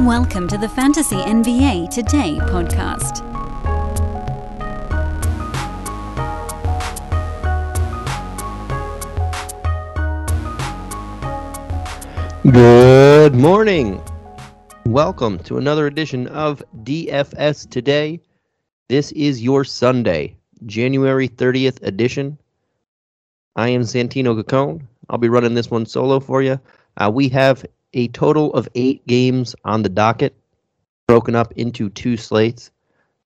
Welcome to the Fantasy NBA Today podcast. Good morning. Welcome to another edition of DFS Today. This is your Sunday, January 30th edition. I am Santino Gacone. I'll be running this one solo for you. Uh, we have a total of eight games on the docket, broken up into two slates.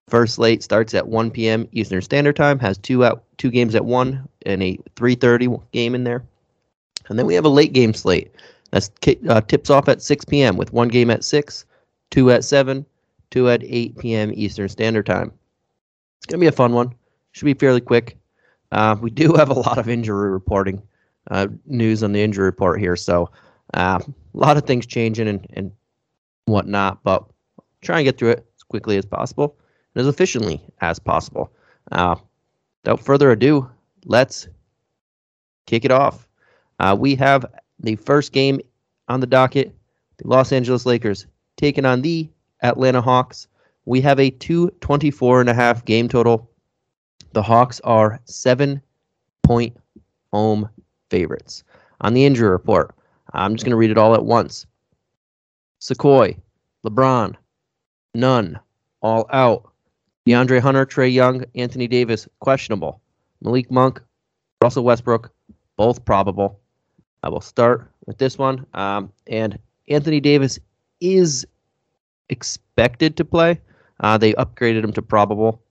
First slate starts at 1 p.m. Eastern Standard Time, has two out two games at one and a 3:30 game in there, and then we have a late game slate that uh, tips off at 6 p.m. with one game at six, two at seven, two at 8 p.m. Eastern Standard Time. It's gonna be a fun one. Should be fairly quick. Uh, we do have a lot of injury reporting uh, news on the injury report here, so uh, a lot of things changing and, and whatnot, but try and get through it as quickly as possible and as efficiently as possible. Uh, without further ado, let's kick it off. Uh, we have the first game on the docket the Los Angeles Lakers taking on the Atlanta Hawks. We have a 224 and a half game total. The Hawks are seven point home favorites. On the injury report, I'm just going to read it all at once. Sequoia, LeBron, none, all out. DeAndre Hunter, Trae Young, Anthony Davis, questionable. Malik Monk, Russell Westbrook, both probable. I will start with this one. Um, and Anthony Davis is expected to play. Uh, they upgraded him to probable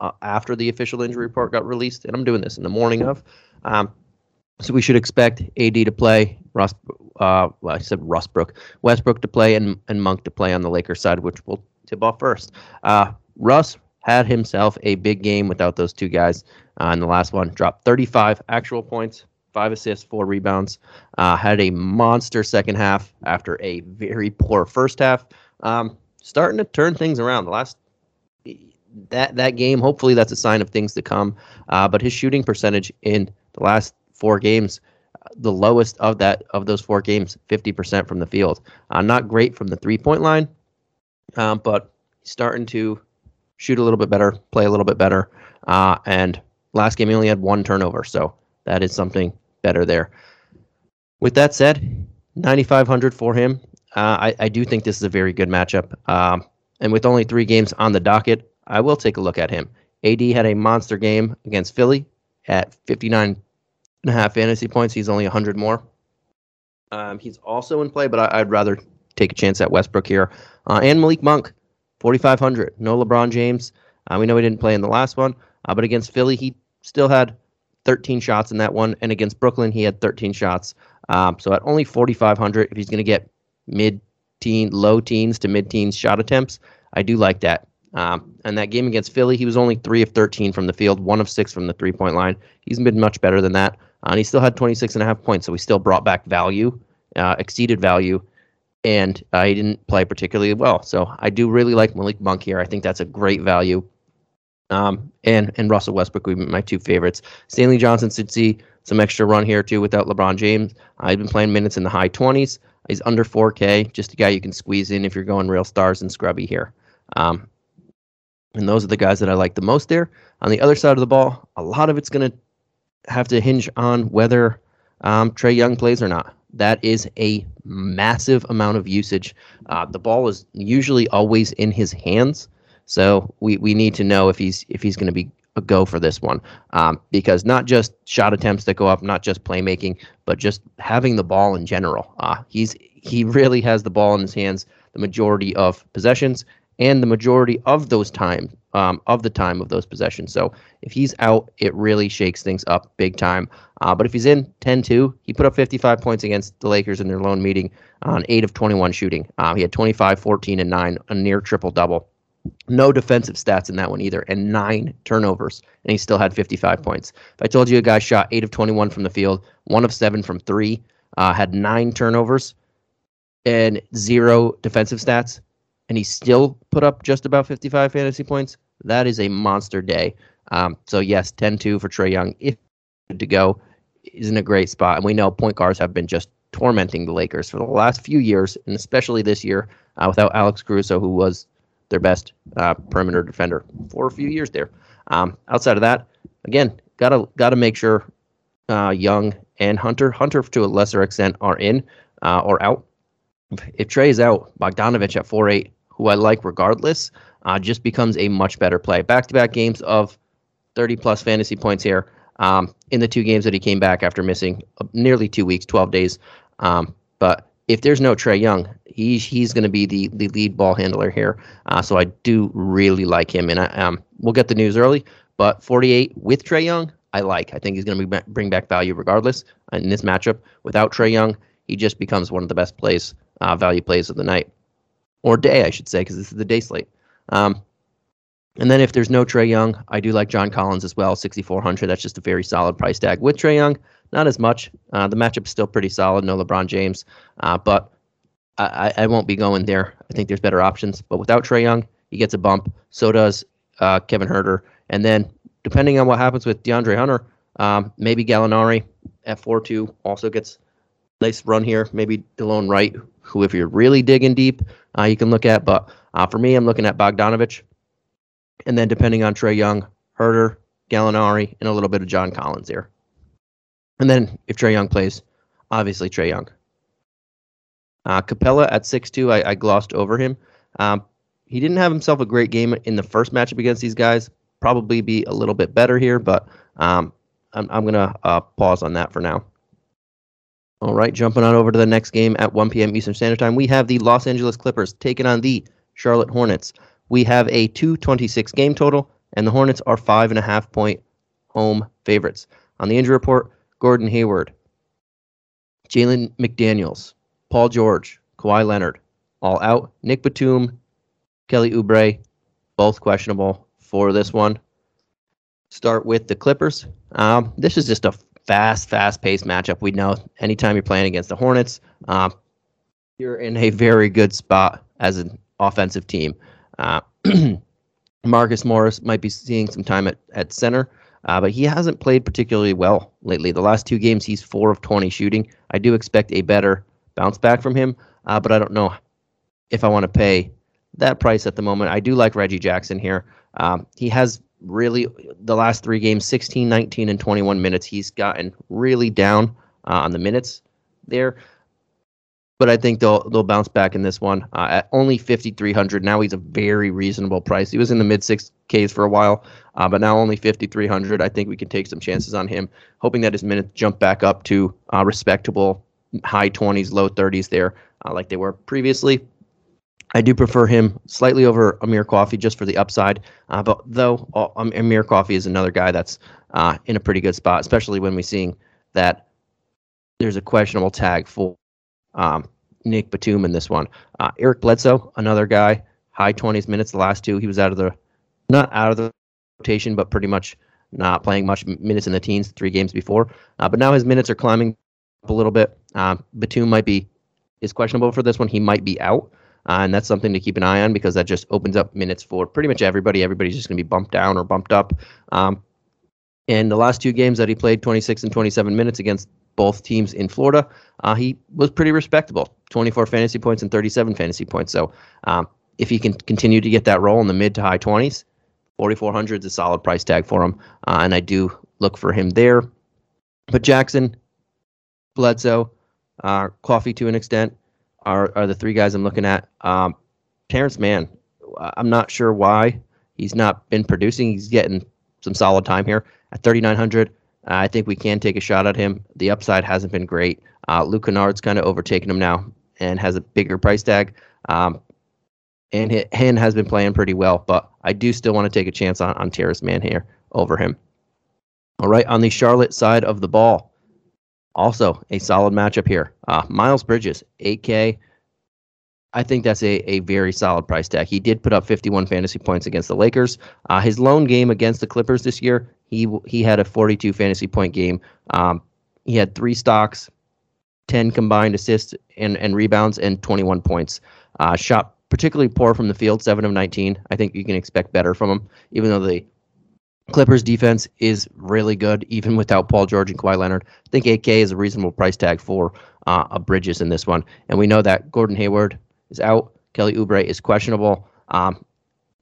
uh, after the official injury report got released, and I'm doing this in the morning of. Um, so we should expect AD to play, Russ, uh, well, I said Rustbrook, Westbrook to play, and and Monk to play on the Lakers side, which will tip off first. Uh, Russ had himself a big game without those two guys uh, in the last one. Dropped 35 actual points, five assists, four rebounds. Uh, had a monster second half after a very poor first half. Um, starting to turn things around. The last that that game, hopefully, that's a sign of things to come. Uh, but his shooting percentage in the last four games, the lowest of that of those four games, 50% from the field. Uh, not great from the three point line, um, but starting to shoot a little bit better, play a little bit better. Uh, and last game he only had one turnover, so that is something better there. With that said, 9,500 for him. Uh, I, I, do think this is a very good matchup. Um, and with only three games on the docket, I will take a look at him. AD had a monster game against Philly at 59 and a half fantasy points. He's only 100 more. Um, he's also in play, but I, would rather take a chance at Westbrook here. Uh, and Malik Monk, 4,500. No LeBron James. Uh, we know he didn't play in the last one, uh, but against Philly, he still had 13 shots in that one. And against Brooklyn, he had 13 shots. Um, so at only 4,500, if he's going to get mid teen, low teens to mid teens shot attempts, I do like that. Um, and that game against Philly, he was only three of 13 from the field, one of six from the three point line. He's been much better than that. Uh, and he still had 26 and a half points, so he still brought back value, uh, exceeded value, and uh, he didn't play particularly well. So I do really like Malik Monk here. I think that's a great value. Um, and and Russell Westbrook would be my two favorites. Stanley Johnson should see some extra run here too without LeBron James. I've been playing minutes in the high 20s. He's under 4K, just a guy you can squeeze in if you're going real stars and scrubby here. Um, and those are the guys that I like the most there. On the other side of the ball, a lot of it's going to have to hinge on whether um, Trae Young plays or not. That is a massive amount of usage. Uh, the ball is usually always in his hands, so we, we need to know if he's if he's going to be a go for this one um, because not just shot attempts that go up, not just playmaking, but just having the ball in general. Uh, he's he really has the ball in his hands the majority of possessions, and the majority of those time um, of the time of those possessions. So if he's out, it really shakes things up big time. Uh, but if he's in 10-2, he put up 55 points against the Lakers in their lone meeting on 8 of 21 shooting. Uh, he had 25, 14, and 9, a near triple-double. No defensive stats in that one either, and nine turnovers, and he still had 55 points. If I told you a guy shot 8 of 21 from the field, 1 of 7 from 3, uh, had 9 turnovers, and zero defensive stats, and he still put up just about 55 fantasy points, that is a monster day. Um, so, yes, 10 2 for Trae Young. If to go, is in a great spot. And we know point guards have been just tormenting the Lakers for the last few years, and especially this year uh, without Alex Caruso, who was their best uh, perimeter defender for a few years there. Um, outside of that, again, gotta gotta make sure uh, Young and Hunter, Hunter to a lesser extent, are in uh, or out. If Trae is out, Bogdanovich at four eight, who I like regardless, uh, just becomes a much better play. Back to back games of 30 plus fantasy points here um, in the two games that he came back after missing uh, nearly two weeks, 12 days. Um, but if there's no Trae Young, he's he's going to be the, the lead ball handler here. Uh, so I do really like him, and I, um, we'll get the news early. But 48 with Trae Young, I like. I think he's going to bring back value regardless in this matchup. Without Trae Young, he just becomes one of the best plays, uh, value plays of the night or day, I should say, because this is the day slate. Um, and then if there's no Trae Young, I do like John Collins as well, 6,400. That's just a very solid price tag. With Trae Young, not as much. Uh, the matchup is still pretty solid. No LeBron James, uh, but I, I, won't be going there. I think there's better options. But without Trae Young, he gets a bump. So does uh, Kevin Huerter. And then depending on what happens with DeAndre Hunter, um, maybe Gallinari at 4-2 also gets nice run here. Maybe Delon Wright, who if you're really digging deep, uh, you can look at. But uh, for me, I'm looking at Bogdanovich. And then depending on Trae Young, Huerter, Gallinari, and a little bit of John Collins here. And then if Trae Young plays, obviously Trae Young. Uh, Capela at 6'2, I, I glossed over him. Um, he didn't have himself a great game in the first matchup against these guys. Probably be a little bit better here, but um, I'm, I'm going to uh, pause on that for now. All right, jumping on over to the next game at 1 p.m. Eastern Standard Time, we have the Los Angeles Clippers taking on the Charlotte Hornets. We have a 226 game total, and the Hornets are five and a half point home favorites. On the injury report, Gordon Hayward, Jalen McDaniels, Paul George, Kawhi Leonard, all out. Nick Batum, Kelly Oubre, both questionable for this one. Start with the Clippers. Um, this is just a fast, fast paced matchup. We know anytime you're playing against the Hornets, um, you're in a very good spot as an offensive team. Uh, Marcus Morris might be seeing some time at, at center, uh, but he hasn't played particularly well lately. The last two games, he's 4 of 20 shooting. I do expect a better bounce back from him, uh, but I don't know if I want to pay that price at the moment. I do like Reggie Jackson here. Um, he has really, the last three games, 16, 19, and 21 minutes, he's gotten really down uh, on the minutes there but I think they'll they'll bounce back in this one uh, at only 5300. Now he's a very reasonable price. He was in the mid 6Ks for a while, uh, but now only 5300. I think we can take some chances on him, hoping that his minutes jump back up to uh, respectable high 20s, low 30s there, uh, like they were previously. I do prefer him slightly over Amir Coffey just for the upside, uh, but though uh, Amir Coffey is another guy that's in a pretty good spot, especially when we're seeing that there's a questionable tag for um, Nick Batum in this one. Uh, Eric Bledsoe, another guy, high 20s minutes the last two. He was out of the, not out of the rotation, but pretty much not playing much minutes in the teens three games before. Uh, but now his minutes are climbing up a little bit. Uh, Batum might be is questionable for this one. He might be out. Uh, and that's something to keep an eye on because that just opens up minutes for pretty much everybody. Everybody's just going to be bumped down or bumped up. Um, and the last two games that he played, 26 and 27 minutes against both teams in Florida, uh, he was pretty respectable 24 fantasy points and 37 fantasy points. So um, if he can continue to get that role in the mid to high 20s, 4,400 is a solid price tag for him. Uh, and I do look for him there. But Jackson, Bledsoe, uh, Coffey to an extent are, are the three guys I'm looking at. Um, Terance Mann, I'm not sure why he's not been producing. He's getting some solid time here at 3,900. I think we can take a shot at him. The upside hasn't been great. Uh, Luke Kennard's kind of overtaken him now and has a bigger price tag. Um, and Hen has been playing pretty well, but I do still want to take a chance on, on Terance Mann here over him. All right, on the Charlotte side of the ball, also a solid matchup here. Uh, Miles Bridges, 8K. I think that's a, a very solid price tag. He did put up 51 fantasy points against the Lakers. Uh, his lone game against the Clippers this year, he he had a 42 fantasy point game. Um, he had three stocks, 10 combined assists and, and rebounds, and 21 points. Uh, shot particularly poor from the field, 7 of 19. I think you can expect better from him, even though the Clippers defense is really good, even without Paul George and Kawhi Leonard. I think 8K is a reasonable price tag for uh, a Bridges in this one. And we know that Gordon Hayward is out. Kelly Oubre is questionable. Um,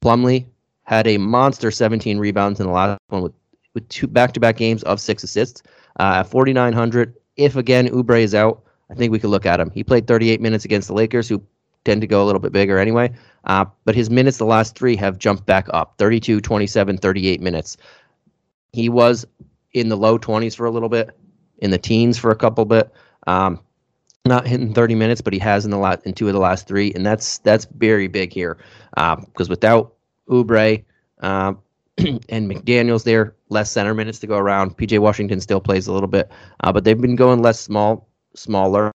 Plumlee had a monster 17 rebounds in the last one with, with two back-to-back games of six assists. Uh, at 4,900, if again Oubre is out, I think we could look at him. He played 38 minutes against the Lakers, who tend to go a little bit bigger anyway. Uh, but his minutes the last three have jumped back up 32, 27, 38 minutes. He was in the low 20s for a little bit, in the teens for a couple bit. Um, not hitting 30 minutes, but he has in the last in two of the last three, and that's that's very big here because uh, without Oubre uh, and McDaniel's there, less center minutes to go around. PJ Washington still plays a little bit, uh, but they've been going less small, smaller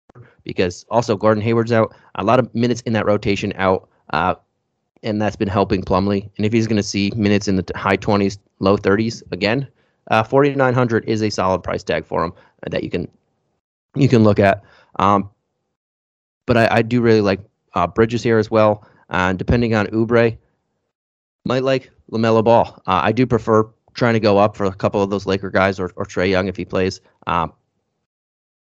because also Gordon Hayward's out. A lot of minutes in that rotation out, uh, and that's been helping Plumlee. And if he's going to see minutes in the high 20s, low 30s again, uh, 4900 is a solid price tag for him that you can you can look at. Um, but I, I, do really like uh, Bridges here as well. And depending on Oubre, might like LaMelo Ball. Uh, I do prefer trying to go up for a couple of those Laker guys or, or Trae Young if he plays. Um,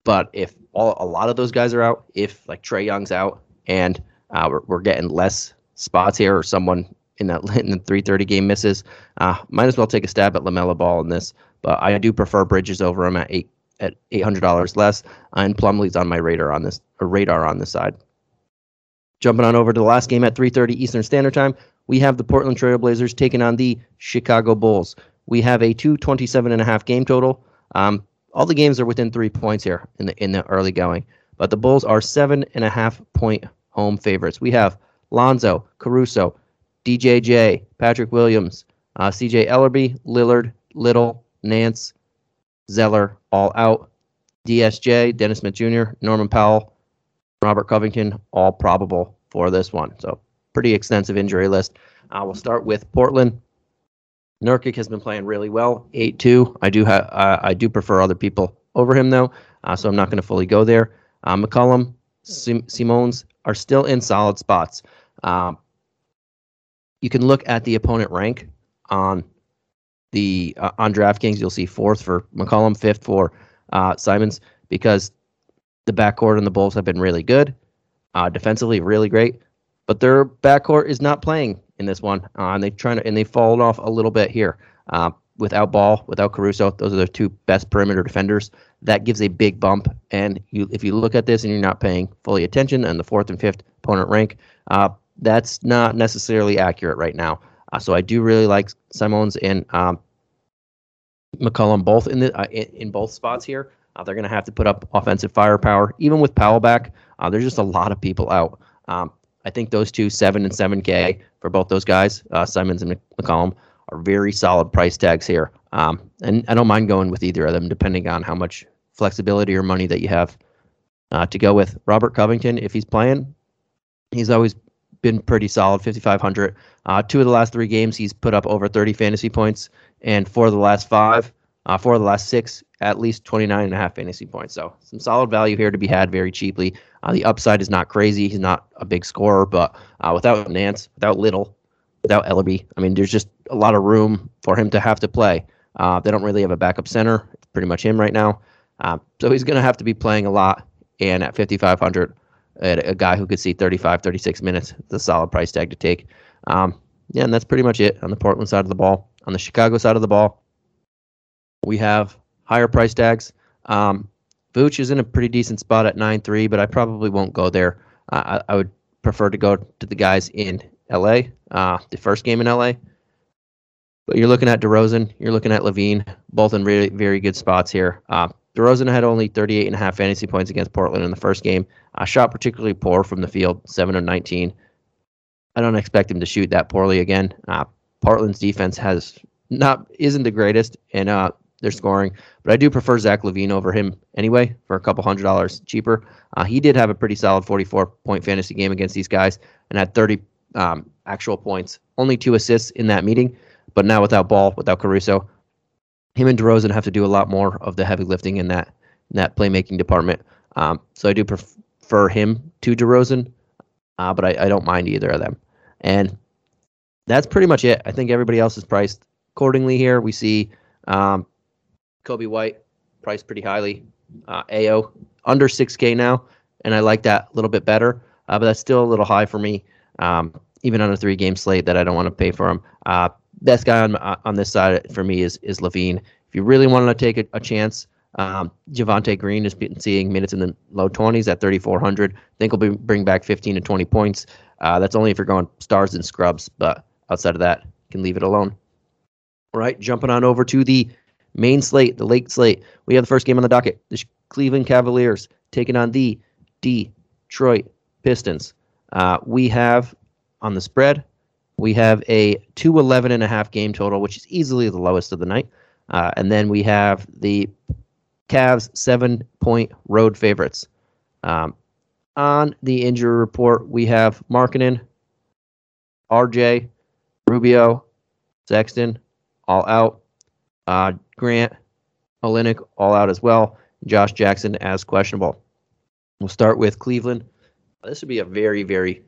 but if all, a lot of those guys are out, if like Trae Young's out and uh, we're, we're getting less spots here or someone in that in the 330 game misses, uh, might as well take a stab at LaMelo Ball in this. But I do prefer Bridges over him at eight at eight hundred dollars less, and Plumlee's on my radar on this radar on this side. Jumping on over to the last game at 3:30 Eastern Standard Time, we have the Portland Trailblazers taking on the Chicago Bulls. We have a 227 and a half game total. Um, all the games are within three points here in the in the early going. But the Bulls are seven and a half point home favorites. We have Lonzo, Caruso, DJJ, Patrick Williams, uh, CJ Elleby, Lillard, Little, Nance, Zeller, all out. DSJ, Dennis Smith Jr., Norman Powell, Robert Covington, all probable for this one. So pretty extensive injury list. Uh, we'll start with Portland. Nurkic has been playing really well, eight two. I do have uh, I do prefer other people over him though, uh, so I'm not going to fully go there. Uh, McCollum, Sim- Simons are still in solid spots. Um, you can look at the opponent rank on the uh, on DraftKings. You'll see fourth for McCollum, fifth for uh, Simons because the backcourt and the Bulls have been really good, uh, defensively really great, but their backcourt is not playing in this one, uh, and they've trying to and they've fallen off a little bit here. Uh, without Ball, without Caruso, those are the two best perimeter defenders. That gives a big bump. And you, if you look at this and you're not paying fully attention, and the fourth and fifth opponent rank, uh, that's not necessarily accurate right now. Uh, so I do really like Simons and um, McCollum both in the uh, in, in, both spots here. Uh, they're going to have to put up offensive firepower, even with Powell back. Uh, there's just a lot of people out. Um, I think those two, seven and seven K for both those guys, uh, Simons and McCollum, are very solid price tags here. Um, and I don't mind going with either of them, depending on how much flexibility or money that you have uh, to go with. Robert Covington, if he's playing, he's always been pretty solid, 5,500. Uh, two of the last three games, he's put up over 30 fantasy points, and four of the last five, uh, four of the last six, at least 29 and a half fantasy points. So some solid value here to be had very cheaply. Uh, the upside is not crazy. He's not a big scorer, but uh, without Nance, without Little, without Elleby, I mean, there's just a lot of room for him to have to play. Uh, they don't really have a backup center. It's pretty much him right now. Uh, so he's going to have to be playing a lot. And at 5,500, a guy who could see 35, 36 minutes, it's a solid price tag to take. Um, yeah, and that's pretty much it on the Portland side of the ball. On the Chicago side of the ball, we have higher price tags. Um, Vooch is in a pretty decent spot at 9-3, but I probably won't go there. Uh, I, I, would prefer to go to the guys in LA, uh, the first game in LA. But you're looking at DeRozan, you're looking at LaVine, both in really very good spots here. Uh, DeRozan had only 38 and a half fantasy points against Portland in the first game. Uh, shot particularly poor from the field, 7 of 19. I don't expect him to shoot that poorly again. Uh, Portland's defense has not isn't the greatest, and uh, they're scoring. But I do prefer Zach LaVine over him anyway for a couple hundred dollars cheaper. Uh, he did have a pretty solid 44 point fantasy game against these guys and had 30 um, actual points, only two assists in that meeting. But now without Ball, without Caruso, him and DeRozan have to do a lot more of the heavy lifting in that in that playmaking department. Um, so I do prefer him to DeRozan, uh, but I, I don't mind either of them. And that's pretty much it. I think everybody else is priced accordingly here. We see um, Coby White priced pretty highly. Uh, Ayo under 6K now, and I like that a little bit better, uh, but that's still a little high for me, um, even on a three game slate that I don't want to pay for him. Uh, best guy on on this side for me is is LaVine. If you really want to take a, a chance, um, Javonte Green has been seeing minutes in the low 20s at 3,400. I think he'll be, bring back 15 to 20 points. Uh, that's only if you're going stars and scrubs, but outside of that, you can leave it alone. All right, jumping on over to the main slate, the late slate. We have the first game on the docket. The Cleveland Cavaliers taking on the Detroit Pistons. Uh, we have on the spread, we have a 211 and a half game total, which is easily the lowest of the night. Uh, and then we have the Cavs seven point road favorites. Um, on the injury report, we have Markkanen, RJ, Rubio, Sexton, all out. Uh, Grant, Olynyk, all out as well. Josh Jackson as questionable. We'll start with Cleveland. This would be a very, very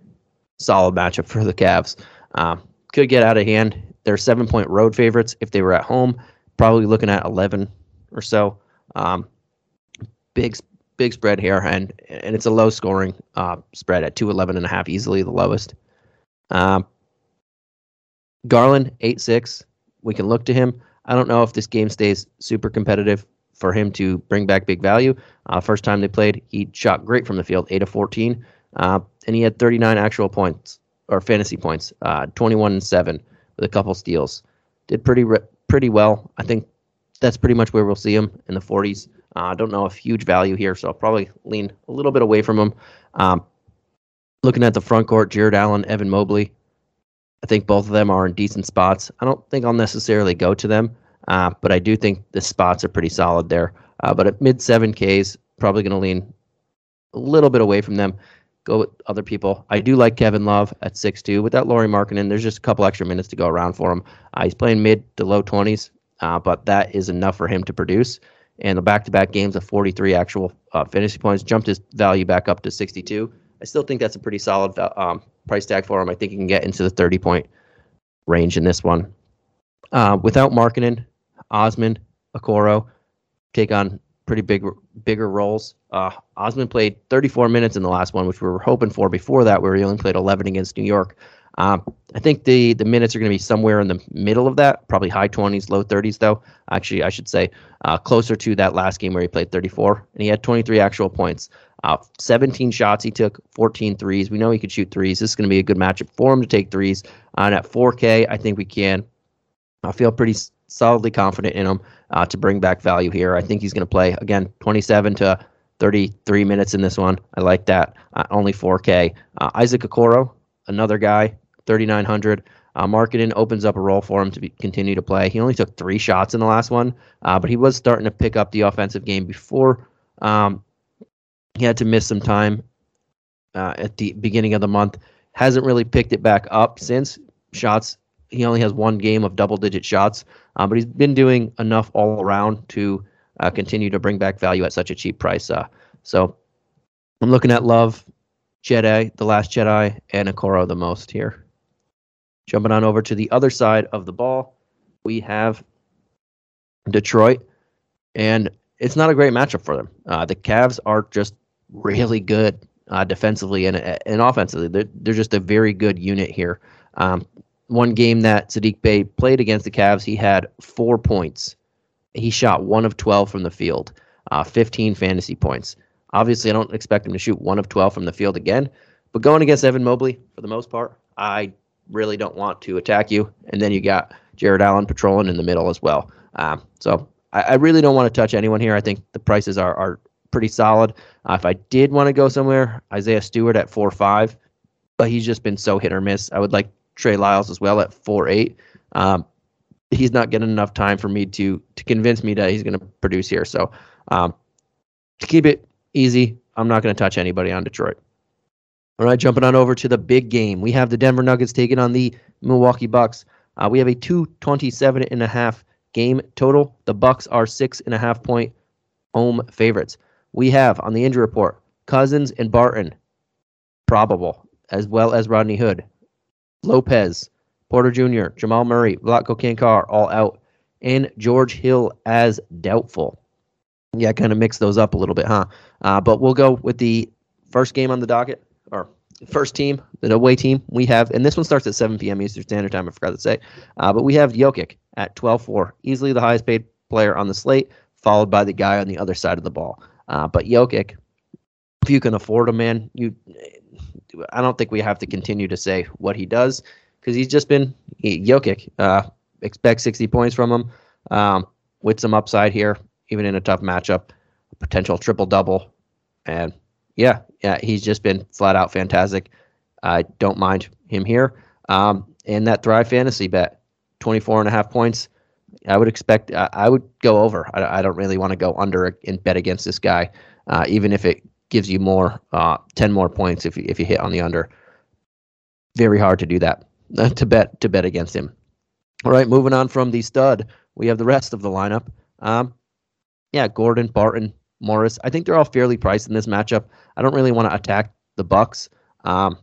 solid matchup for the Cavs. Um, could get out of hand. They're seven point road favorites. If they were at home, probably looking at 11 or so. Um, big, big spread here, and and it's a low scoring uh, spread at 211 and a half, easily the lowest. Um, Garland, 8 6. We can look to him. I don't know if this game stays super competitive for him to bring back big value. Uh, first time they played, he shot great from the field, 8 of 14, uh, and he had 39 actual points or fantasy points, uh, 21 and 7 with a couple steals. Did pretty pretty well. I think that's pretty much where we'll see him in the 40s. Uh, I don't know if huge value here, so I'll probably lean a little bit away from him. Um, looking at the front court, Jarrett Allen, Evan Mobley, I think both of them are in decent spots. I don't think I'll necessarily go to them, uh, but I do think the spots are pretty solid there. Uh, but at mid 7Ks, probably going to lean a little bit away from them. Go with other people. I do like Kevin Love at 6'2. With that Lauri Markkanen, there's just a couple extra minutes to go around for him. Uh, he's playing mid to low 20s, uh, but that is enough for him to produce. And the back to back games of 43 actual uh, fantasy points jumped his value back up to 62. I still think that's a pretty solid um, price tag for him. I think he can get into the 30 point range in this one. Uh, without Markkanen, Osman, Okoro take on pretty big, bigger roles. Uh, Osman played 34 minutes in the last one, which we were hoping for. Before that, where he only played 11 against New York. Um, I think the the minutes are going to be somewhere in the middle of that, probably high 20s, low 30s, though. Actually, I should say uh, closer to that last game where he played 34, and he had 23 actual points. Uh, 17 shots he took, 14 threes. We know he could shoot threes. This is going to be a good matchup for him to take threes. And at 4K, I think we can. I feel pretty solidly confident in him uh, to bring back value here. I think he's going to play again 27 to 33 minutes in this one. I like that. Uh, only 4K. Uh, Isaac Okoro, another guy, 3,900. Uh, Markkanen opens up a role for him to be, continue to play. He only took three shots in the last one, uh, but he was starting to pick up the offensive game before um, he had to miss some time uh, at the beginning of the month. Hasn't really picked it back up since. Shots, he only has one game of double digit shots, uh, but he's been doing enough all around to uh, continue to bring back value at such a cheap price. Uh, so I'm looking at Love, Jedi, The Last Jedi, and Okoro the most here. Jumping on over to the other side of the ball, we have Detroit, and it's not a great matchup for them. Uh, the Cavs are just really good uh, defensively and, and offensively. They're, they're just a very good unit here. Um, one game that Sadiq Bey played against the Cavs, he had four points. He shot one of 12 from the field, uh, 15 fantasy points. Obviously, I don't expect him to shoot one of 12 from the field again, but going against Evan Mobley, for the most part, I really don't want to attack you. And then you got Jarrett Allen patrolling in the middle as well. Um, so I, I, really don't want to touch anyone here. I think the prices are, are pretty solid. Uh, if I did want to go somewhere, Isaiah Stewart at four five, but he's just been so hit or miss. I would like Trey Lyles as well at four eight. Um, he's not getting enough time for me to to convince me that he's going to produce here. So um, to keep it easy, I'm not going to touch anybody on Detroit. All right, jumping on over to the big game. We have the Denver Nuggets taking on the Milwaukee Bucks. Uh, we have a 227 and a half game total. The Bucks are six and a half point home favorites. We have on the injury report Cousins and Barton probable, as well as Rodney Hood, Lopez, Porter Jr., Jamal Murray, Vlatko Cancar all out, and George Hill as doubtful. Yeah, kind of mix those up a little bit, huh? Uh, but we'll go with the first game on the docket, or first team, the away team we have, and this one starts at 7 p.m. Eastern Standard Time, I forgot to say. Uh, but we have Jokic at 12 4, easily the highest paid player on the slate, followed by the guy on the other side of the ball. Uh, but Jokic, if you can afford a man, you, I don't think we have to continue to say what he does because he's just been Jokic. Uh, expect 60 points from him um, with some upside here, even in a tough matchup. Potential triple double, and yeah, yeah, he's just been flat out fantastic. I don't mind him here. Um, and that Thrive Fantasy bet, 24 and a half points. I would expect, I, I would go over. I, I don't really want to go under and bet against this guy, uh, even if it gives you more, uh, 10 more points if you, if you hit on the under. Very hard to do that, uh, to bet, to bet against him. All right, moving on from the stud, we have the rest of the lineup. Um, yeah, Gordon, Barton, Morris. I think they're all fairly priced in this matchup. I don't really want to attack the Bucks um,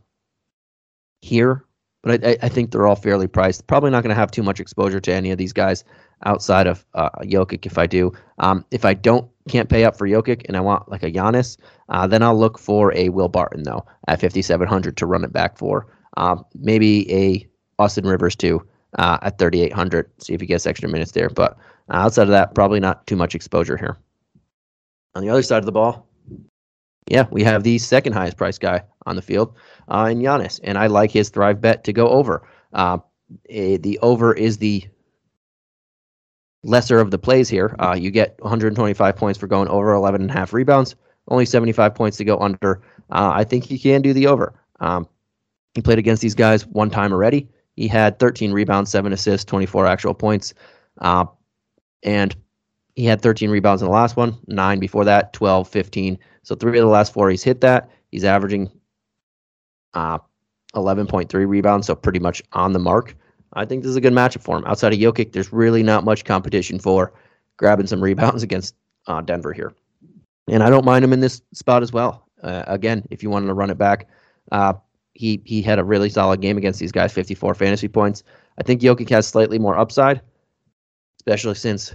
here, but I, I, think they're all fairly priced. Probably not going to have too much exposure to any of these guys outside of uh, Jokic. If I do, um, if I don't can't pay up for Jokic and I want like a Giannis, uh, then I'll look for a Will Barton though at 5700 to run it back for. Um, maybe a Austin Rivers too uh, at 3800. See if he gets extra minutes there. But uh, outside of that, probably not too much exposure here. On the other side of the ball, yeah, we have the second highest price guy on the field uh, in Giannis, and I like his Thrive bet to go over. Uh, the over is the lesser of the plays here. Uh, you get 125 points for going over 11 and a half rebounds, only 75 points to go under. Uh, I think he can do the over. Um, he played against these guys one time already. He had 13 rebounds, seven assists, 24 actual points, uh, and he had 13 rebounds in the last one, nine before that, 12, 15. So three of the last four, he's hit that. He's averaging uh, 11.3 rebounds, so pretty much on the mark. I think this is a good matchup for him. Outside of Jokic, there's really not much competition for grabbing some rebounds against uh, Denver here. And I don't mind him in this spot as well. Uh, again, if you wanted to run it back, uh, he he had a really solid game against these guys, 54 fantasy points. I think Jokic has slightly more upside, especially since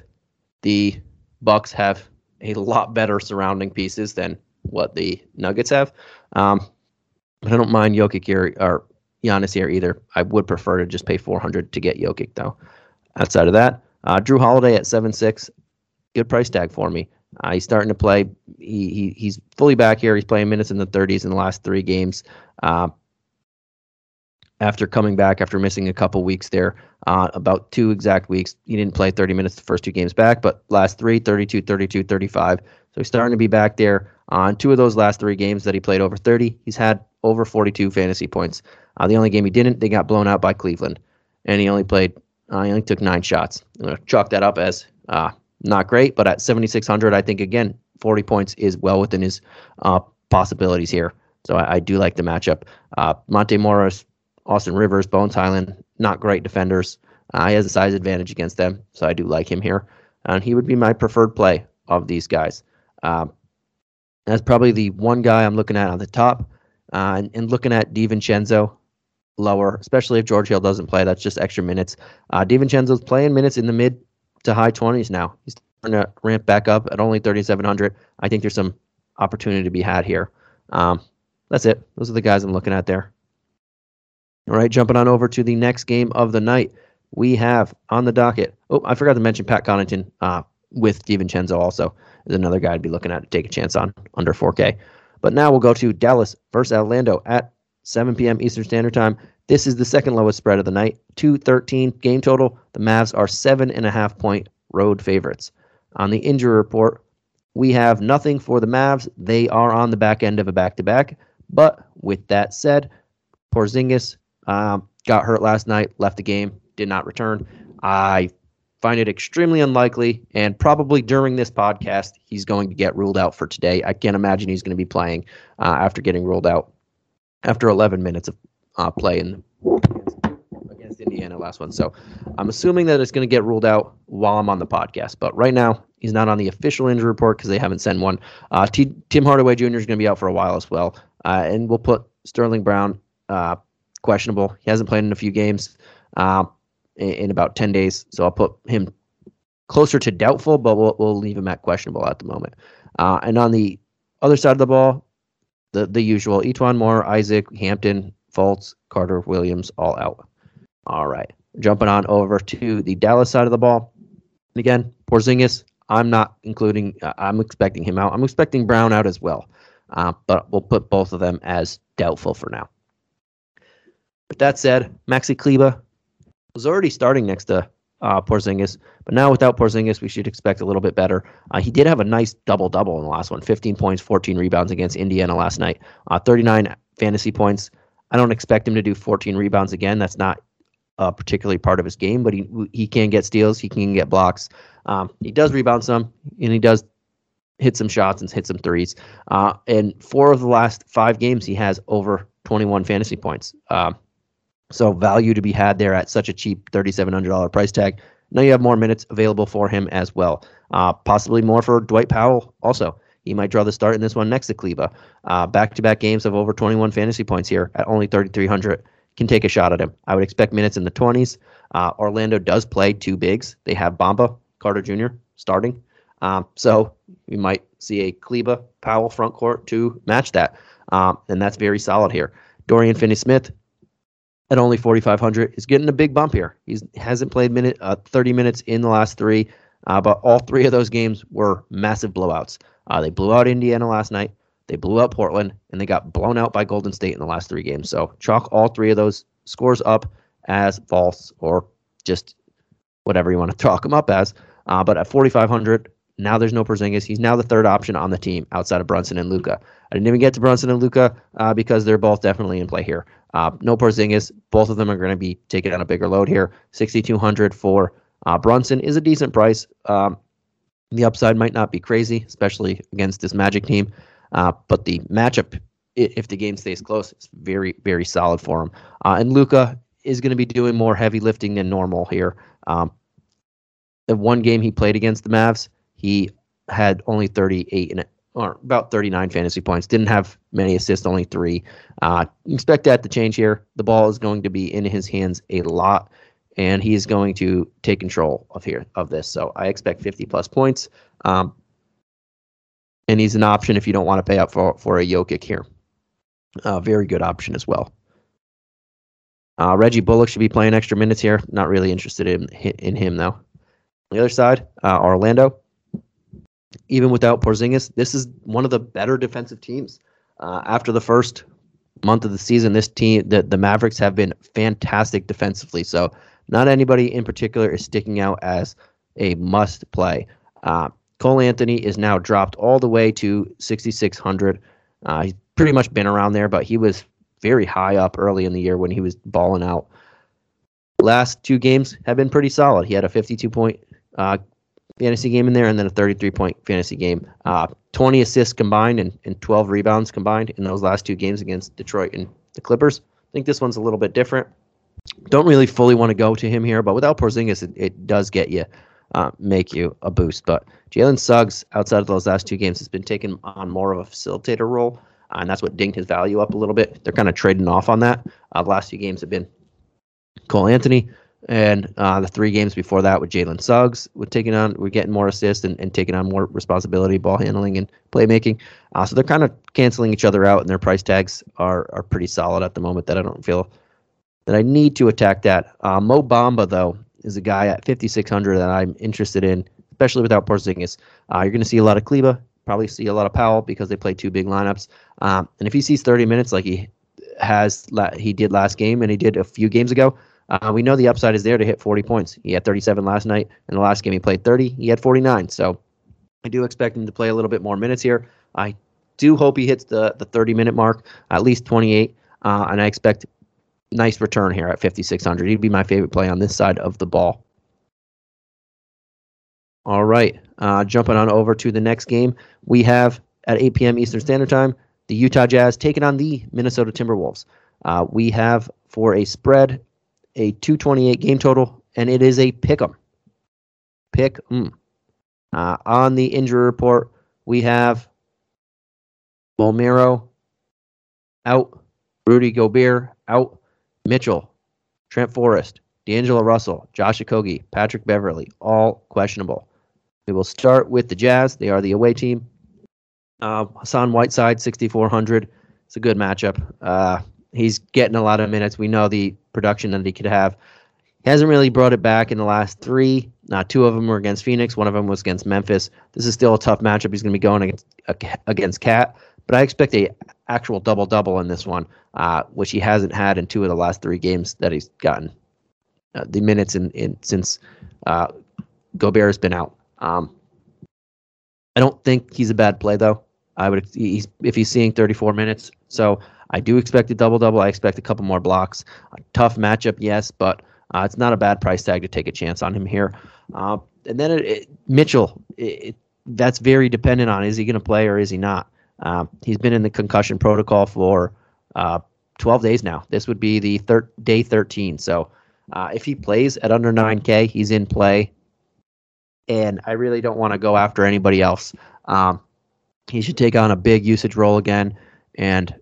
the Bucks have a lot better surrounding pieces than what the Nuggets have. Um, but I don't mind Jokic here or Giannis here either. I would prefer to just pay 400 to get Jokic though. Outside of that, uh, Jrue Holiday at seven six, good price tag for me. Uh, he's starting to play. He, he he's fully back here. He's playing minutes in the 30s in the last three games. Uh, after coming back after missing a couple weeks there, uh, about two exact weeks. He didn't play 30 minutes the first two games back, but last three, 32, 32, 35. So he's starting to be back there. On two of those last three games that he played over 30, he's had over 42 fantasy points. Uh, the only game he didn't, they got blown out by Cleveland, and he only played, uh, he only took nine shots. I'm going to chalk that up as uh, not great, but at 7,600, I think again, 40 points is well within his uh, possibilities here. So I, I, do like the matchup. Uh, Monte Morris Austin Rivers, Bones Hyland, not great defenders. Uh, he has a size advantage against them, so I do like him here. And he would be my preferred play of these guys. Um, that's probably the one guy I'm looking at on the top. Uh, and, and, looking at DiVincenzo lower, especially if George Hill doesn't play. That's just extra minutes. Uh, DiVincenzo's playing minutes in the mid to high 20s now. He's starting to ramp back up at only 3,700. I think there's some opportunity to be had here. Um, that's it. Those are the guys I'm looking at there. All right, jumping on over to the next game of the night, we have on the docket. Oh, I forgot to mention Pat Connaughton uh, with DiVincenzo also is another guy to be looking at to take a chance on under 4K. But now we'll go to Dallas versus Orlando at 7 p.m. Eastern Standard Time. This is the second lowest spread of the night, 213 game total. The Mavs are seven and a half point road favorites. On the injury report, we have nothing for the Mavs. They are on the back end of a back to back. But with that said, Porzingis um, got hurt last night, left the game, did not return. I find it extremely unlikely, and probably during this podcast, he's going to get ruled out for today. I can't imagine he's going to be playing uh, after getting ruled out after 11 minutes of uh, play in against Indiana last one. So I'm assuming that it's going to get ruled out while I'm on the podcast. But right now, he's not on the official injury report because they haven't sent one. Uh, T- Tim Hardaway Jr. is going to be out for a while as well, uh, and we'll put Sterling Brown uh, questionable. He hasn't played in a few games. uh, in, in, about 10 days. So I'll put him closer to doubtful, but we'll, we'll leave him at questionable at the moment. Uh, and on the other side of the ball, the, the usual E'Twaun Moore, Isaac, Hampton, Fultz, Carter, Williams, all out. All right. Jumping on over to the Dallas side of the ball. And again, Porzingis, I'm not including, uh, I'm expecting him out. I'm expecting Brown out as well. Uh, but we'll put both of them as doubtful for now. With that said, Maxi Kleber was already starting next to uh, Porzingis, but now without Porzingis, we should expect a little bit better. Uh, he did have a nice double double in the last one 15 points, 14 rebounds against Indiana last night, uh, 39 fantasy points. I don't expect him to do 14 rebounds again. That's not uh, particularly part of his game, but he he can get steals, he can get blocks. Um, he does rebound some, and he does hit some shots and hit some threes. Uh, and four of the last five games, he has over 21 fantasy points. Um, so value to be had there at such a cheap $3,700 price tag. Now you have more minutes available for him as well. Uh, possibly more for Dwight Powell also. He might draw the start in this one next to Kleber. Uh, back-to-back games of over 21 fantasy points here at only 3,300 can take a shot at him. I would expect minutes in the 20s. Uh, Orlando does play two bigs. They have Bamba Carter Jr. starting. Um, so you might see a Kleber Powell front court to match that. Um, and that's very solid here. Dorian Finney Smith at only 4,500 He's getting a big bump here. He hasn't played minute uh, 30 minutes in the last three, uh, but all three of those games were massive blowouts. Uh, they blew out Indiana last night. They blew out Portland, and they got blown out by Golden State in the last three games. So chalk all three of those scores up as false or just whatever you want to chalk them up as. Uh, but at 4,500, now there's no Porzingis. He's now the third option on the team outside of Brunson and Luka. I didn't even get to Brunson and Luka uh, because they're both definitely in play here. Uh, no Porzingis. Both of them are going to be taking on a bigger load here. 6,200 for uh, Brunson is a decent price. Um, the upside might not be crazy, especially against this Magic team. Uh, but the matchup, if the game stays close, is very, very solid for him. Uh, and Luka is going to be doing more heavy lifting than normal here. Um, the one game he played against the Mavs, he had only 38 in it, or about 39 fantasy points. Didn't have many assists, only three. Uh, expect that to change here. The ball is going to be in his hands a lot, and he is going to take control of here of this. So I expect 50 plus points. Um, and he's an option if you don't want to pay up for for a Jokic here. Uh, very good option as well. Uh, Reggie Bullock should be playing extra minutes here. Not really interested in in him though. On the other side, uh, Orlando. Even without Porzingis, this is one of the better defensive teams. Uh, after the first month of the season, this team, the, the Mavericks, have been fantastic defensively. So not anybody in particular is sticking out as a must play. Uh, Cole Anthony is now dropped all the way to 6,600. Uh, he's pretty much been around there, but he was very high up early in the year when he was balling out. Last two games have been pretty solid. He had a 52 point uh, fantasy game in there and then a 33 point fantasy game. Uh, 20 assists combined and, and 12 rebounds combined in those last two games against Detroit and the Clippers. I think this one's a little bit different. Don't really fully want to go to him here, but without Porzingis, it, it does get you uh, make you a boost. But Jalen Suggs, outside of those last two games, has been taking on more of a facilitator role, uh, and that's what dinged his value up a little bit. They're kind of trading off on that. Uh, the last few games have been Cole Anthony, and uh, the three games before that with Jalen Suggs, we're taking on, we're getting more assists and, and taking on more responsibility, ball handling and playmaking. Uh, so they're kind of canceling each other out, and their price tags are are pretty solid at the moment. That I don't feel that I need to attack that. Uh, Mo Bamba though is a guy at 5600 that I'm interested in, especially without Porzingis. Uh, you're going to see a lot of Kleber, probably see a lot of Powell because they play two big lineups. Um, and if he sees 30 minutes like he has, he did last game and he did a few games ago, uh, we know the upside is there to hit 40 points. He had 37 last night, and the last game he played 30, he had 49. So I do expect him to play a little bit more minutes here. I do hope he hits the the 30 minute mark, at least 28, uh, and I expect nice return here at 5600. He'd be my favorite play on this side of the ball. All right, uh, jumping on over to the next game, we have at 8 p.m. Eastern Standard Time the Utah Jazz taking on the Minnesota Timberwolves. Uh, we have for a spread a 228 game total, and it is a pick 'em. Pick 'em. Uh, on the injury report, we have Bolmaro out, Rudy Gobert out, Mitchell, Trent Forrest, D'Angelo Russell, Josh Okogie, Patrick Beverley, all questionable. We will start with the Jazz. They are the away team. Uh, Hassan Whiteside, 6,400. It's a good matchup. Uh, he's getting a lot of minutes. We know the production that he could have. He hasn't really brought it back in the last three. Uh, two of them were against Phoenix. One of them was against Memphis. This is still a tough matchup. He's going to be going against, against KAT, but I expect a actual double double in this one, uh, which he hasn't had in two of the last three games that he's gotten. Uh, the minutes in, in since uh, Gobert has been out. Um, I don't think he's a bad play though. I would he's, if he's seeing 34 minutes. So I do expect a double double. I expect a couple more blocks. A tough matchup, yes, but uh, it's not a bad price tag to take a chance on him here. Uh, and then it, it, Mitchell, it, that's very dependent on is he going to play or is he not. Uh, he's been in the concussion protocol for uh, 12 days now. This would be the thir- day 13. So uh, if he plays at under 9K, he's in play. And I really don't want to go after anybody else. Um, he should take on a big usage role again, and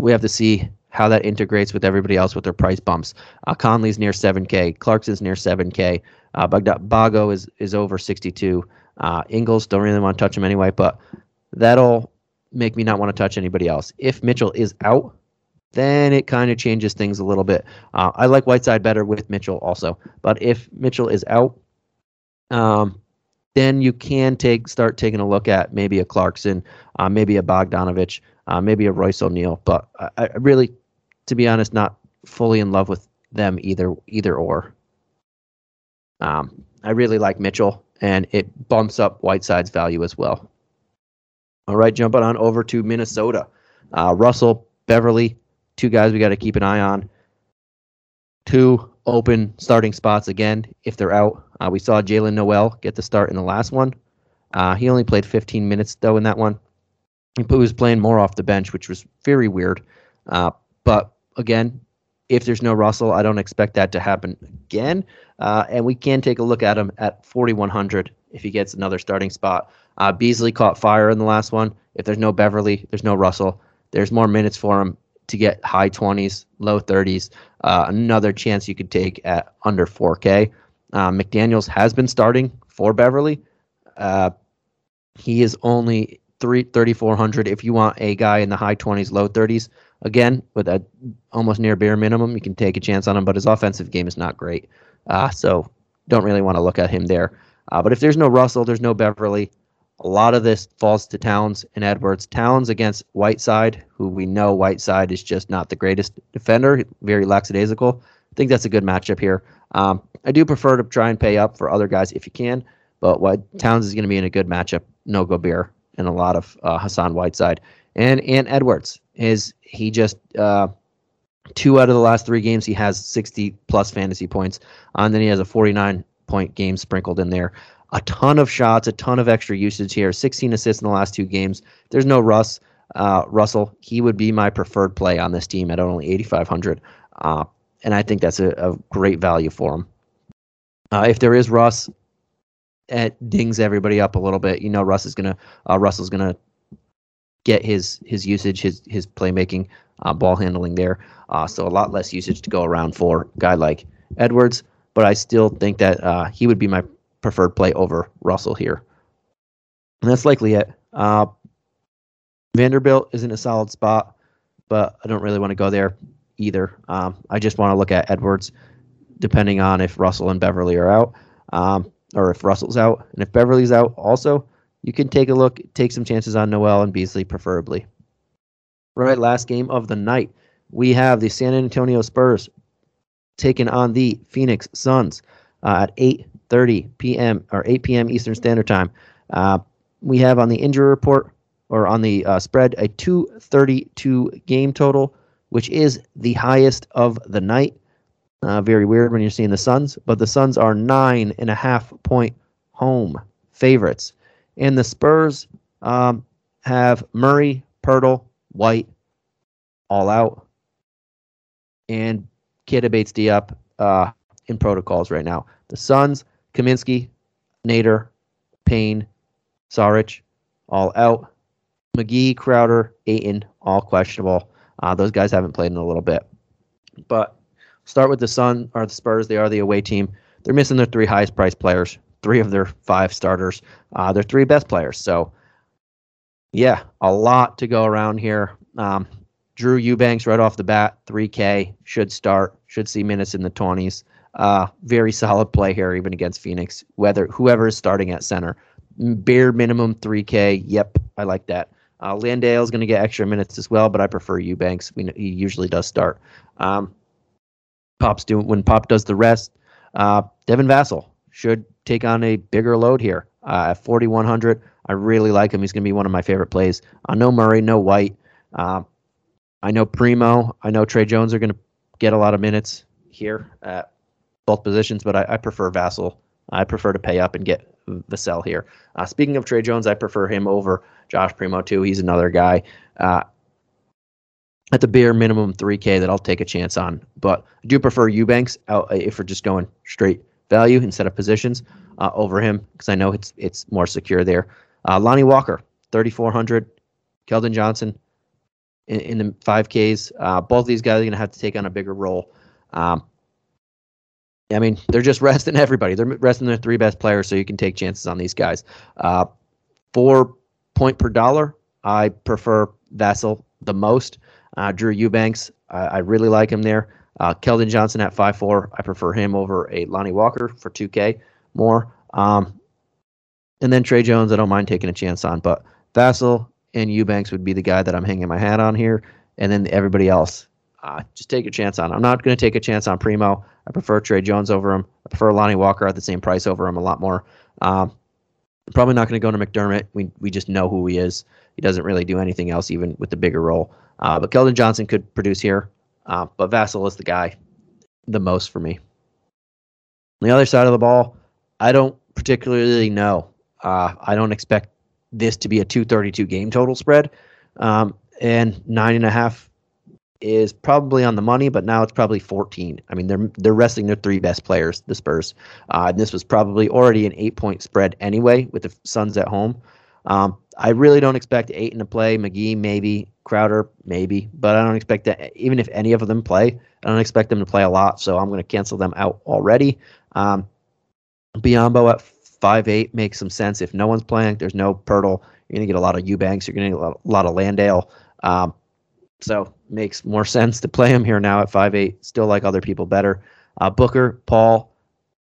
we have to see how that integrates with everybody else with their price bumps. Uh, Conley's near 7K, Clarkson's near 7K, uh, Bago is is over 62. Uh, Ingles don't really want to touch him anyway, but that'll make me not want to touch anybody else. If Mitchell is out, then it kind of changes things a little bit. Uh, I like Whiteside better with Mitchell also, but if Mitchell is out, um, then you can take start taking a look at maybe a Clarkson, uh, maybe a Bogdanovich, uh, maybe a Royce O'Neale. But I, I, really, to be honest, not fully in love with them either either or. Um, I really like Mitchell, and it bumps up Whiteside's value as well. All right, jumping on over to Minnesota. Uh, Russell, Beverley, two guys we got to keep an eye on. Two open starting spots again if they're out. Uh, we saw Jaylen Nowell get the start in the last one. Uh, he only played 15 minutes though in that one. He was playing more off the bench, which was very weird. Uh, but again, if there's no Russell, I don't expect that to happen again. Uh, and we can take a look at him at 4,100 if he gets another starting spot. Uh, Beasley caught fire in the last one. If there's no Beverley, there's no Russell. There's more minutes for him to get high 20s, low 30s. Uh, another chance you could take at under 4K. Uh, McDaniels has been starting for Beverley. Uh, he is only three thirty four hundred. If you want a guy in the high 20s, low 30s, again with a almost near bare minimum, you can take a chance on him. But his offensive game is not great, uh, so don't really want to look at him there. Uh, but if there's no Russell, there's no Beverley. A lot of this falls to Towns and Edwards. Towns against Whiteside, who we know Whiteside is just not the greatest defender, very lackadaisical. I think that's a good matchup here. Um, I do prefer to try and pay up for other guys if you can, but what Towns is going to be in a good matchup. No go Gobert and a lot of uh, Hassan Whiteside and and Edwards is he just uh, two out of the last three games he has 60 plus fantasy points, and then he has a 49 point game sprinkled in there. A ton of shots, a ton of extra usage here. 16 assists in the last two games. There's no Russ. Uh, Russell, he would be my preferred play on this team at only 8,500. Uh, and I think that's a, a great value for him. Uh, if there is Russ, it dings everybody up a little bit. You know, Russ is gonna uh, Russell's gonna get his his usage, his his playmaking, uh, ball handling there. Uh, so a lot less usage to go around for a guy like Edwards. But I still think that uh, he would be my preferred play over Russell here. And that's likely it. Uh, Vanderbilt is in a solid spot, but I don't really want to go there either. Um, I just want to look at Edwards, depending on if Russell and Beverley are out, um, or if Russell's out, and if Beverley's out, also you can take a look, take some chances on Nowell and Beasley, preferably. Right, last game of the night, we have the San Antonio Spurs taking on the Phoenix Suns uh, at 8:30 p.m. or 8 p.m. Eastern Standard Time. Uh, we have on the injury report or on the uh, spread a 232 game total which is the highest of the night. Uh, very weird when you're seeing the Suns, but the Suns are nine and a half point home favorites. And the Spurs um, have Murray, Poeltl, White, all out, and Keita Bates-Diop uh, in protocols right now. The Suns, Kaminsky, Nader, Payne, Saric, all out. McGee, Crowder, Ayton, all questionable. Uh, those guys haven't played in a little bit. But start with the Sun or the Spurs. They are the away team. They're missing their three highest priced players, three of their five starters. Uh, their three best players. So, yeah, a lot to go around here. Um, Drew Eubanks right off the bat, 3K, should start, should see minutes in the 20s. Uh, very solid play here, even against Phoenix. Whether whoever is starting at center, bare minimum 3K. Yep, I like that. Uh, Landale is going to get extra minutes as well, but I prefer Eubanks. We he usually does start. Um, Pop's doing when Pop does the rest. Uh, Devin Vassell should take on a bigger load here uh, at 4100. I really like him. He's going to be one of my favorite plays. Uh, know Murray, no White. Uh, I know Primo. I know Tre Jones are going to get a lot of minutes here at both positions, but I, I prefer Vassell. I prefer to pay up and get Vassell here. Uh, speaking of Tre Jones, I prefer him over Josh Primo too. He's another guy uh, at the bare minimum 3K that I'll take a chance on. But I do prefer Eubanks out if we're just going straight value instead of positions uh, over him because I know it's it's more secure there. Uh, Lonnie Walker, 3,400. Keldon Johnson in, in the 5Ks. Uh, both these guys are going to have to take on a bigger role. Um, I mean, they're just resting everybody. They're resting their three best players, so you can take chances on these guys. Uh, for point per dollar, I prefer Vassell the most. Uh, Drew Eubanks, I, I, really like him there. Uh, Keldon Johnson at five four, I prefer him over a Lonnie Walker for 2K more. Um, and then Tre Jones, I don't mind taking a chance on, but Vassell and Eubanks would be the guy that I'm hanging my hat on here. And then everybody else, uh, just take a chance on. I'm not going to take a chance on Primo. I prefer Tre Jones over him. I prefer Lonnie Walker at the same price over him a lot more. Um, probably not going to go to McDermott. We we just know who he is. He doesn't really do anything else, even with the bigger role. Uh, but Keldon Johnson could produce here. Uh, but Vassell is the guy the most for me. On the other side of the ball, I don't particularly know. Uh, I don't expect this to be a 232 game total spread. Um, and nine and a half is probably on the money, but now it's probably 14. I mean, they're they're resting their three best players, the Spurs. Uh, and this was probably already an eight point spread anyway with the Suns at home. Um, I really don't expect Ayton to play. McGee maybe, Crowder maybe, but I don't expect that. Even if any of them play, I don't expect them to play a lot. So I'm going to cancel them out already. Um, Biyombo at five eight makes some sense. If no one's playing, there's no Poeltl. You're going to get a lot of Eubanks. You're going to get a lot, of Landale. Um, so makes more sense to play him here now at five eight. Still like other people better. Uh, Booker, Paul,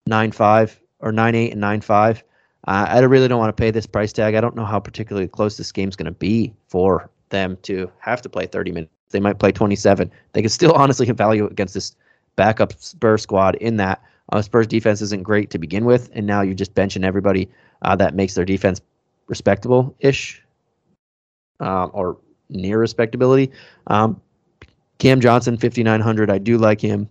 nine five or nine eight and nine five. Uh, I really don't want to pay this price tag. I don't know how particularly close this game's going to be for them to have to play 30 minutes. They might play 27. They can still honestly value against this backup Spurs squad in that uh, Spurs defense isn't great to begin with, and now you're just benching everybody uh, that makes their defense respectable ish uh, or near respectability. Um, Cam Johnson, 5,900. I do like him.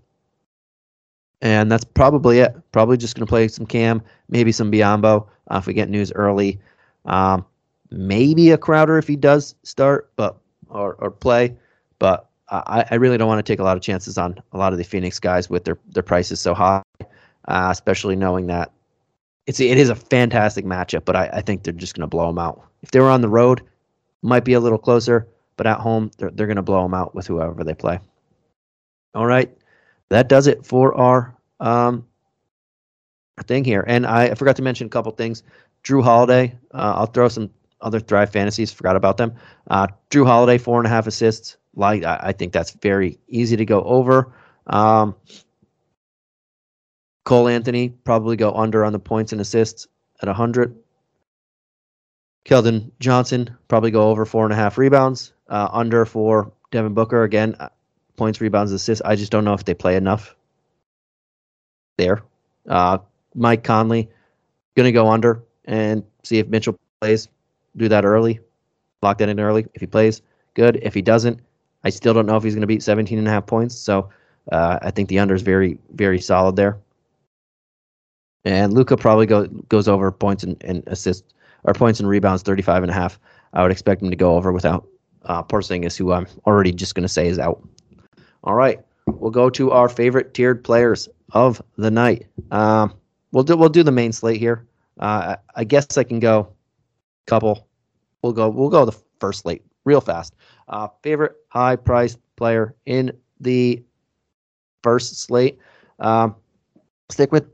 And that's probably it. Probably just going to play some Cam, maybe some Biyombo uh, if we get news early. Um, maybe a Crowder if he does start, but or, or play. But I, I really don't want to take a lot of chances on a lot of the Phoenix guys with their their prices so high, uh, especially knowing that it's it is a fantastic matchup. But I, I think they're just going to blow them out. If they were on the road, might be a little closer, but at home they're they're going to blow them out with whoever they play. All right, that does it for our um, thing here. And I, forgot to mention a couple things. Jrue Holiday, uh, I'll throw some other Thrive fantasies. Forgot about them. Uh, Jrue Holiday, four and a half assists. Like I, I think that's very easy to go over. Um, Cole Anthony probably go under on the points and assists at 100. Keldon Johnson probably go over four and a half rebounds. Uh, under for Devin Booker again, points, rebounds, assists. I just don't know if they play enough there. Uh, Mike Conley gonna go under and see if Mitchell plays. Do that early, lock that in early. If he plays, good. If he doesn't, I still don't know if he's gonna beat 17 and a half points. So uh, I think the under is very very solid there. And Luka probably go, goes over points and, and assists or points and rebounds 35 and a half. I would expect him to go over without uh, Porzingis, who I'm already just going to say is out. All right, we'll go to our favorite tiered players of the night. Um, we'll do we'll do the main slate here. Uh, I guess I can go couple. We'll go we'll go the first slate real fast. Uh, favorite high priced player in the first slate. Um, stick with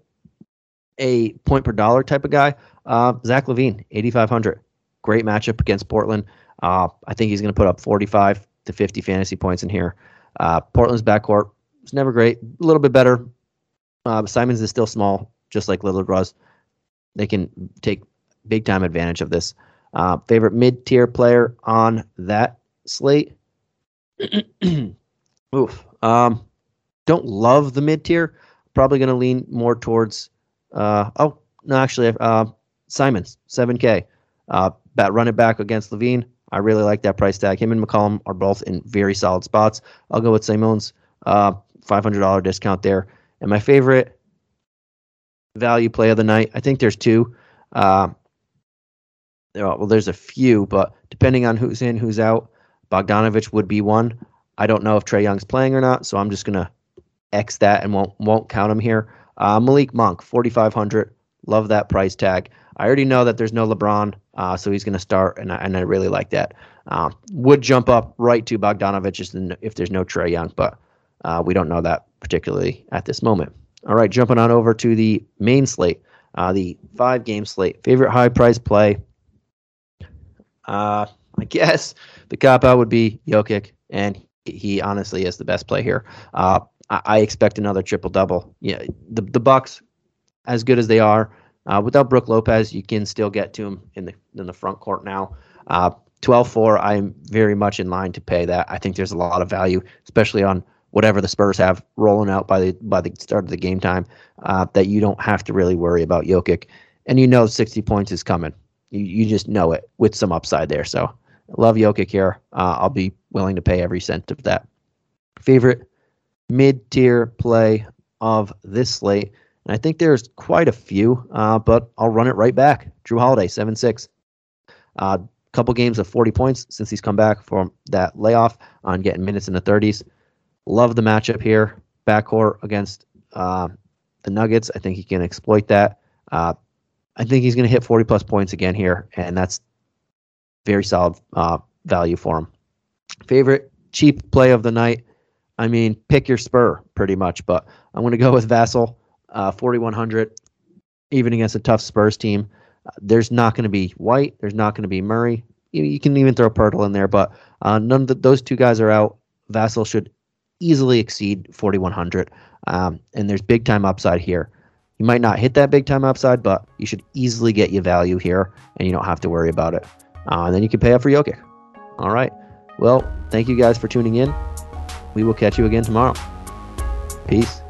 a point per dollar type of guy. Uh, Zach LaVine, 8,500. Great matchup against Portland. Uh, I think he's going to put up 45 to 50 fantasy points in here. Uh, Portland's backcourt is never great. A little bit better. Uh, Simons is still small, just like Lillard was. They can take big time advantage of this. Uh, favorite mid tier player on that slate? Oof. Um, don't love the mid tier. Probably going to lean more towards. Uh, oh no, actually, uh, Simons, seven K. Uh, bat run it back against LaVine. I really like that price tag. Him and McCollum are both in very solid spots. I'll go with Simons. Uh, $500 discount there. And my favorite value play of the night, I think there's two. Uh, well, there's a few, but depending on who's in, who's out, Bogdanovich would be one. I don't know if Trae Young's playing or not, so I'm just gonna X that and won't won't count him here. Uh, Malik Monk, 4,500. Love that price tag. I already know that there's no LeBron, uh, so he's going to start, and I, and I really like that. Uh, would jump up right to Bogdanovich if there's no Trae Young, but uh, we don't know that particularly at this moment. All right, jumping on over to the main slate, uh, the five game slate. Favorite high price play? Uh, I guess the cop out would be Jokic, and he honestly is the best play here. Uh, I, I expect another triple double. Yeah, the the Bucks, as good as they are, uh, without Brook Lopez, you can still get to him in the in the front court now. Uh, 12-4, I'm very much in line to pay that. I think there's a lot of value, especially on whatever the Spurs have rolling out by the by the start of the game time, uh, that you don't have to really worry about Jokic, and you know 60 points is coming. You you just know it with some upside there. So love Jokic here. Uh, I'll be willing to pay every cent of that. Favorite mid tier play of this slate. And I think there's quite a few, uh, but I'll run it right back. Jrue Holiday, 7 6. A uh, couple games of 40 points since he's come back from that layoff on getting minutes in the 30s. Love the matchup here. Backcourt against uh, the Nuggets. I think he can exploit that. Uh, I think he's going to hit 40 plus points again here, and that's very solid uh, value for him. Favorite cheap play of the night. I mean, pick your spur pretty much, but I'm going to go with Vassell, uh, 4100, even against a tough Spurs team. Uh, there's not going to be White. There's not going to be Murray. You, you, can even throw Poeltl in there, but uh, none of the, those two guys are out. Vassell should easily exceed 4100, um, and there's big time upside here. You might not hit that big time upside, but you should easily get your value here, and you don't have to worry about it. Uh, and then you can pay up for Jokic. All right. Well, thank you guys for tuning in. We will catch you again tomorrow. Peace.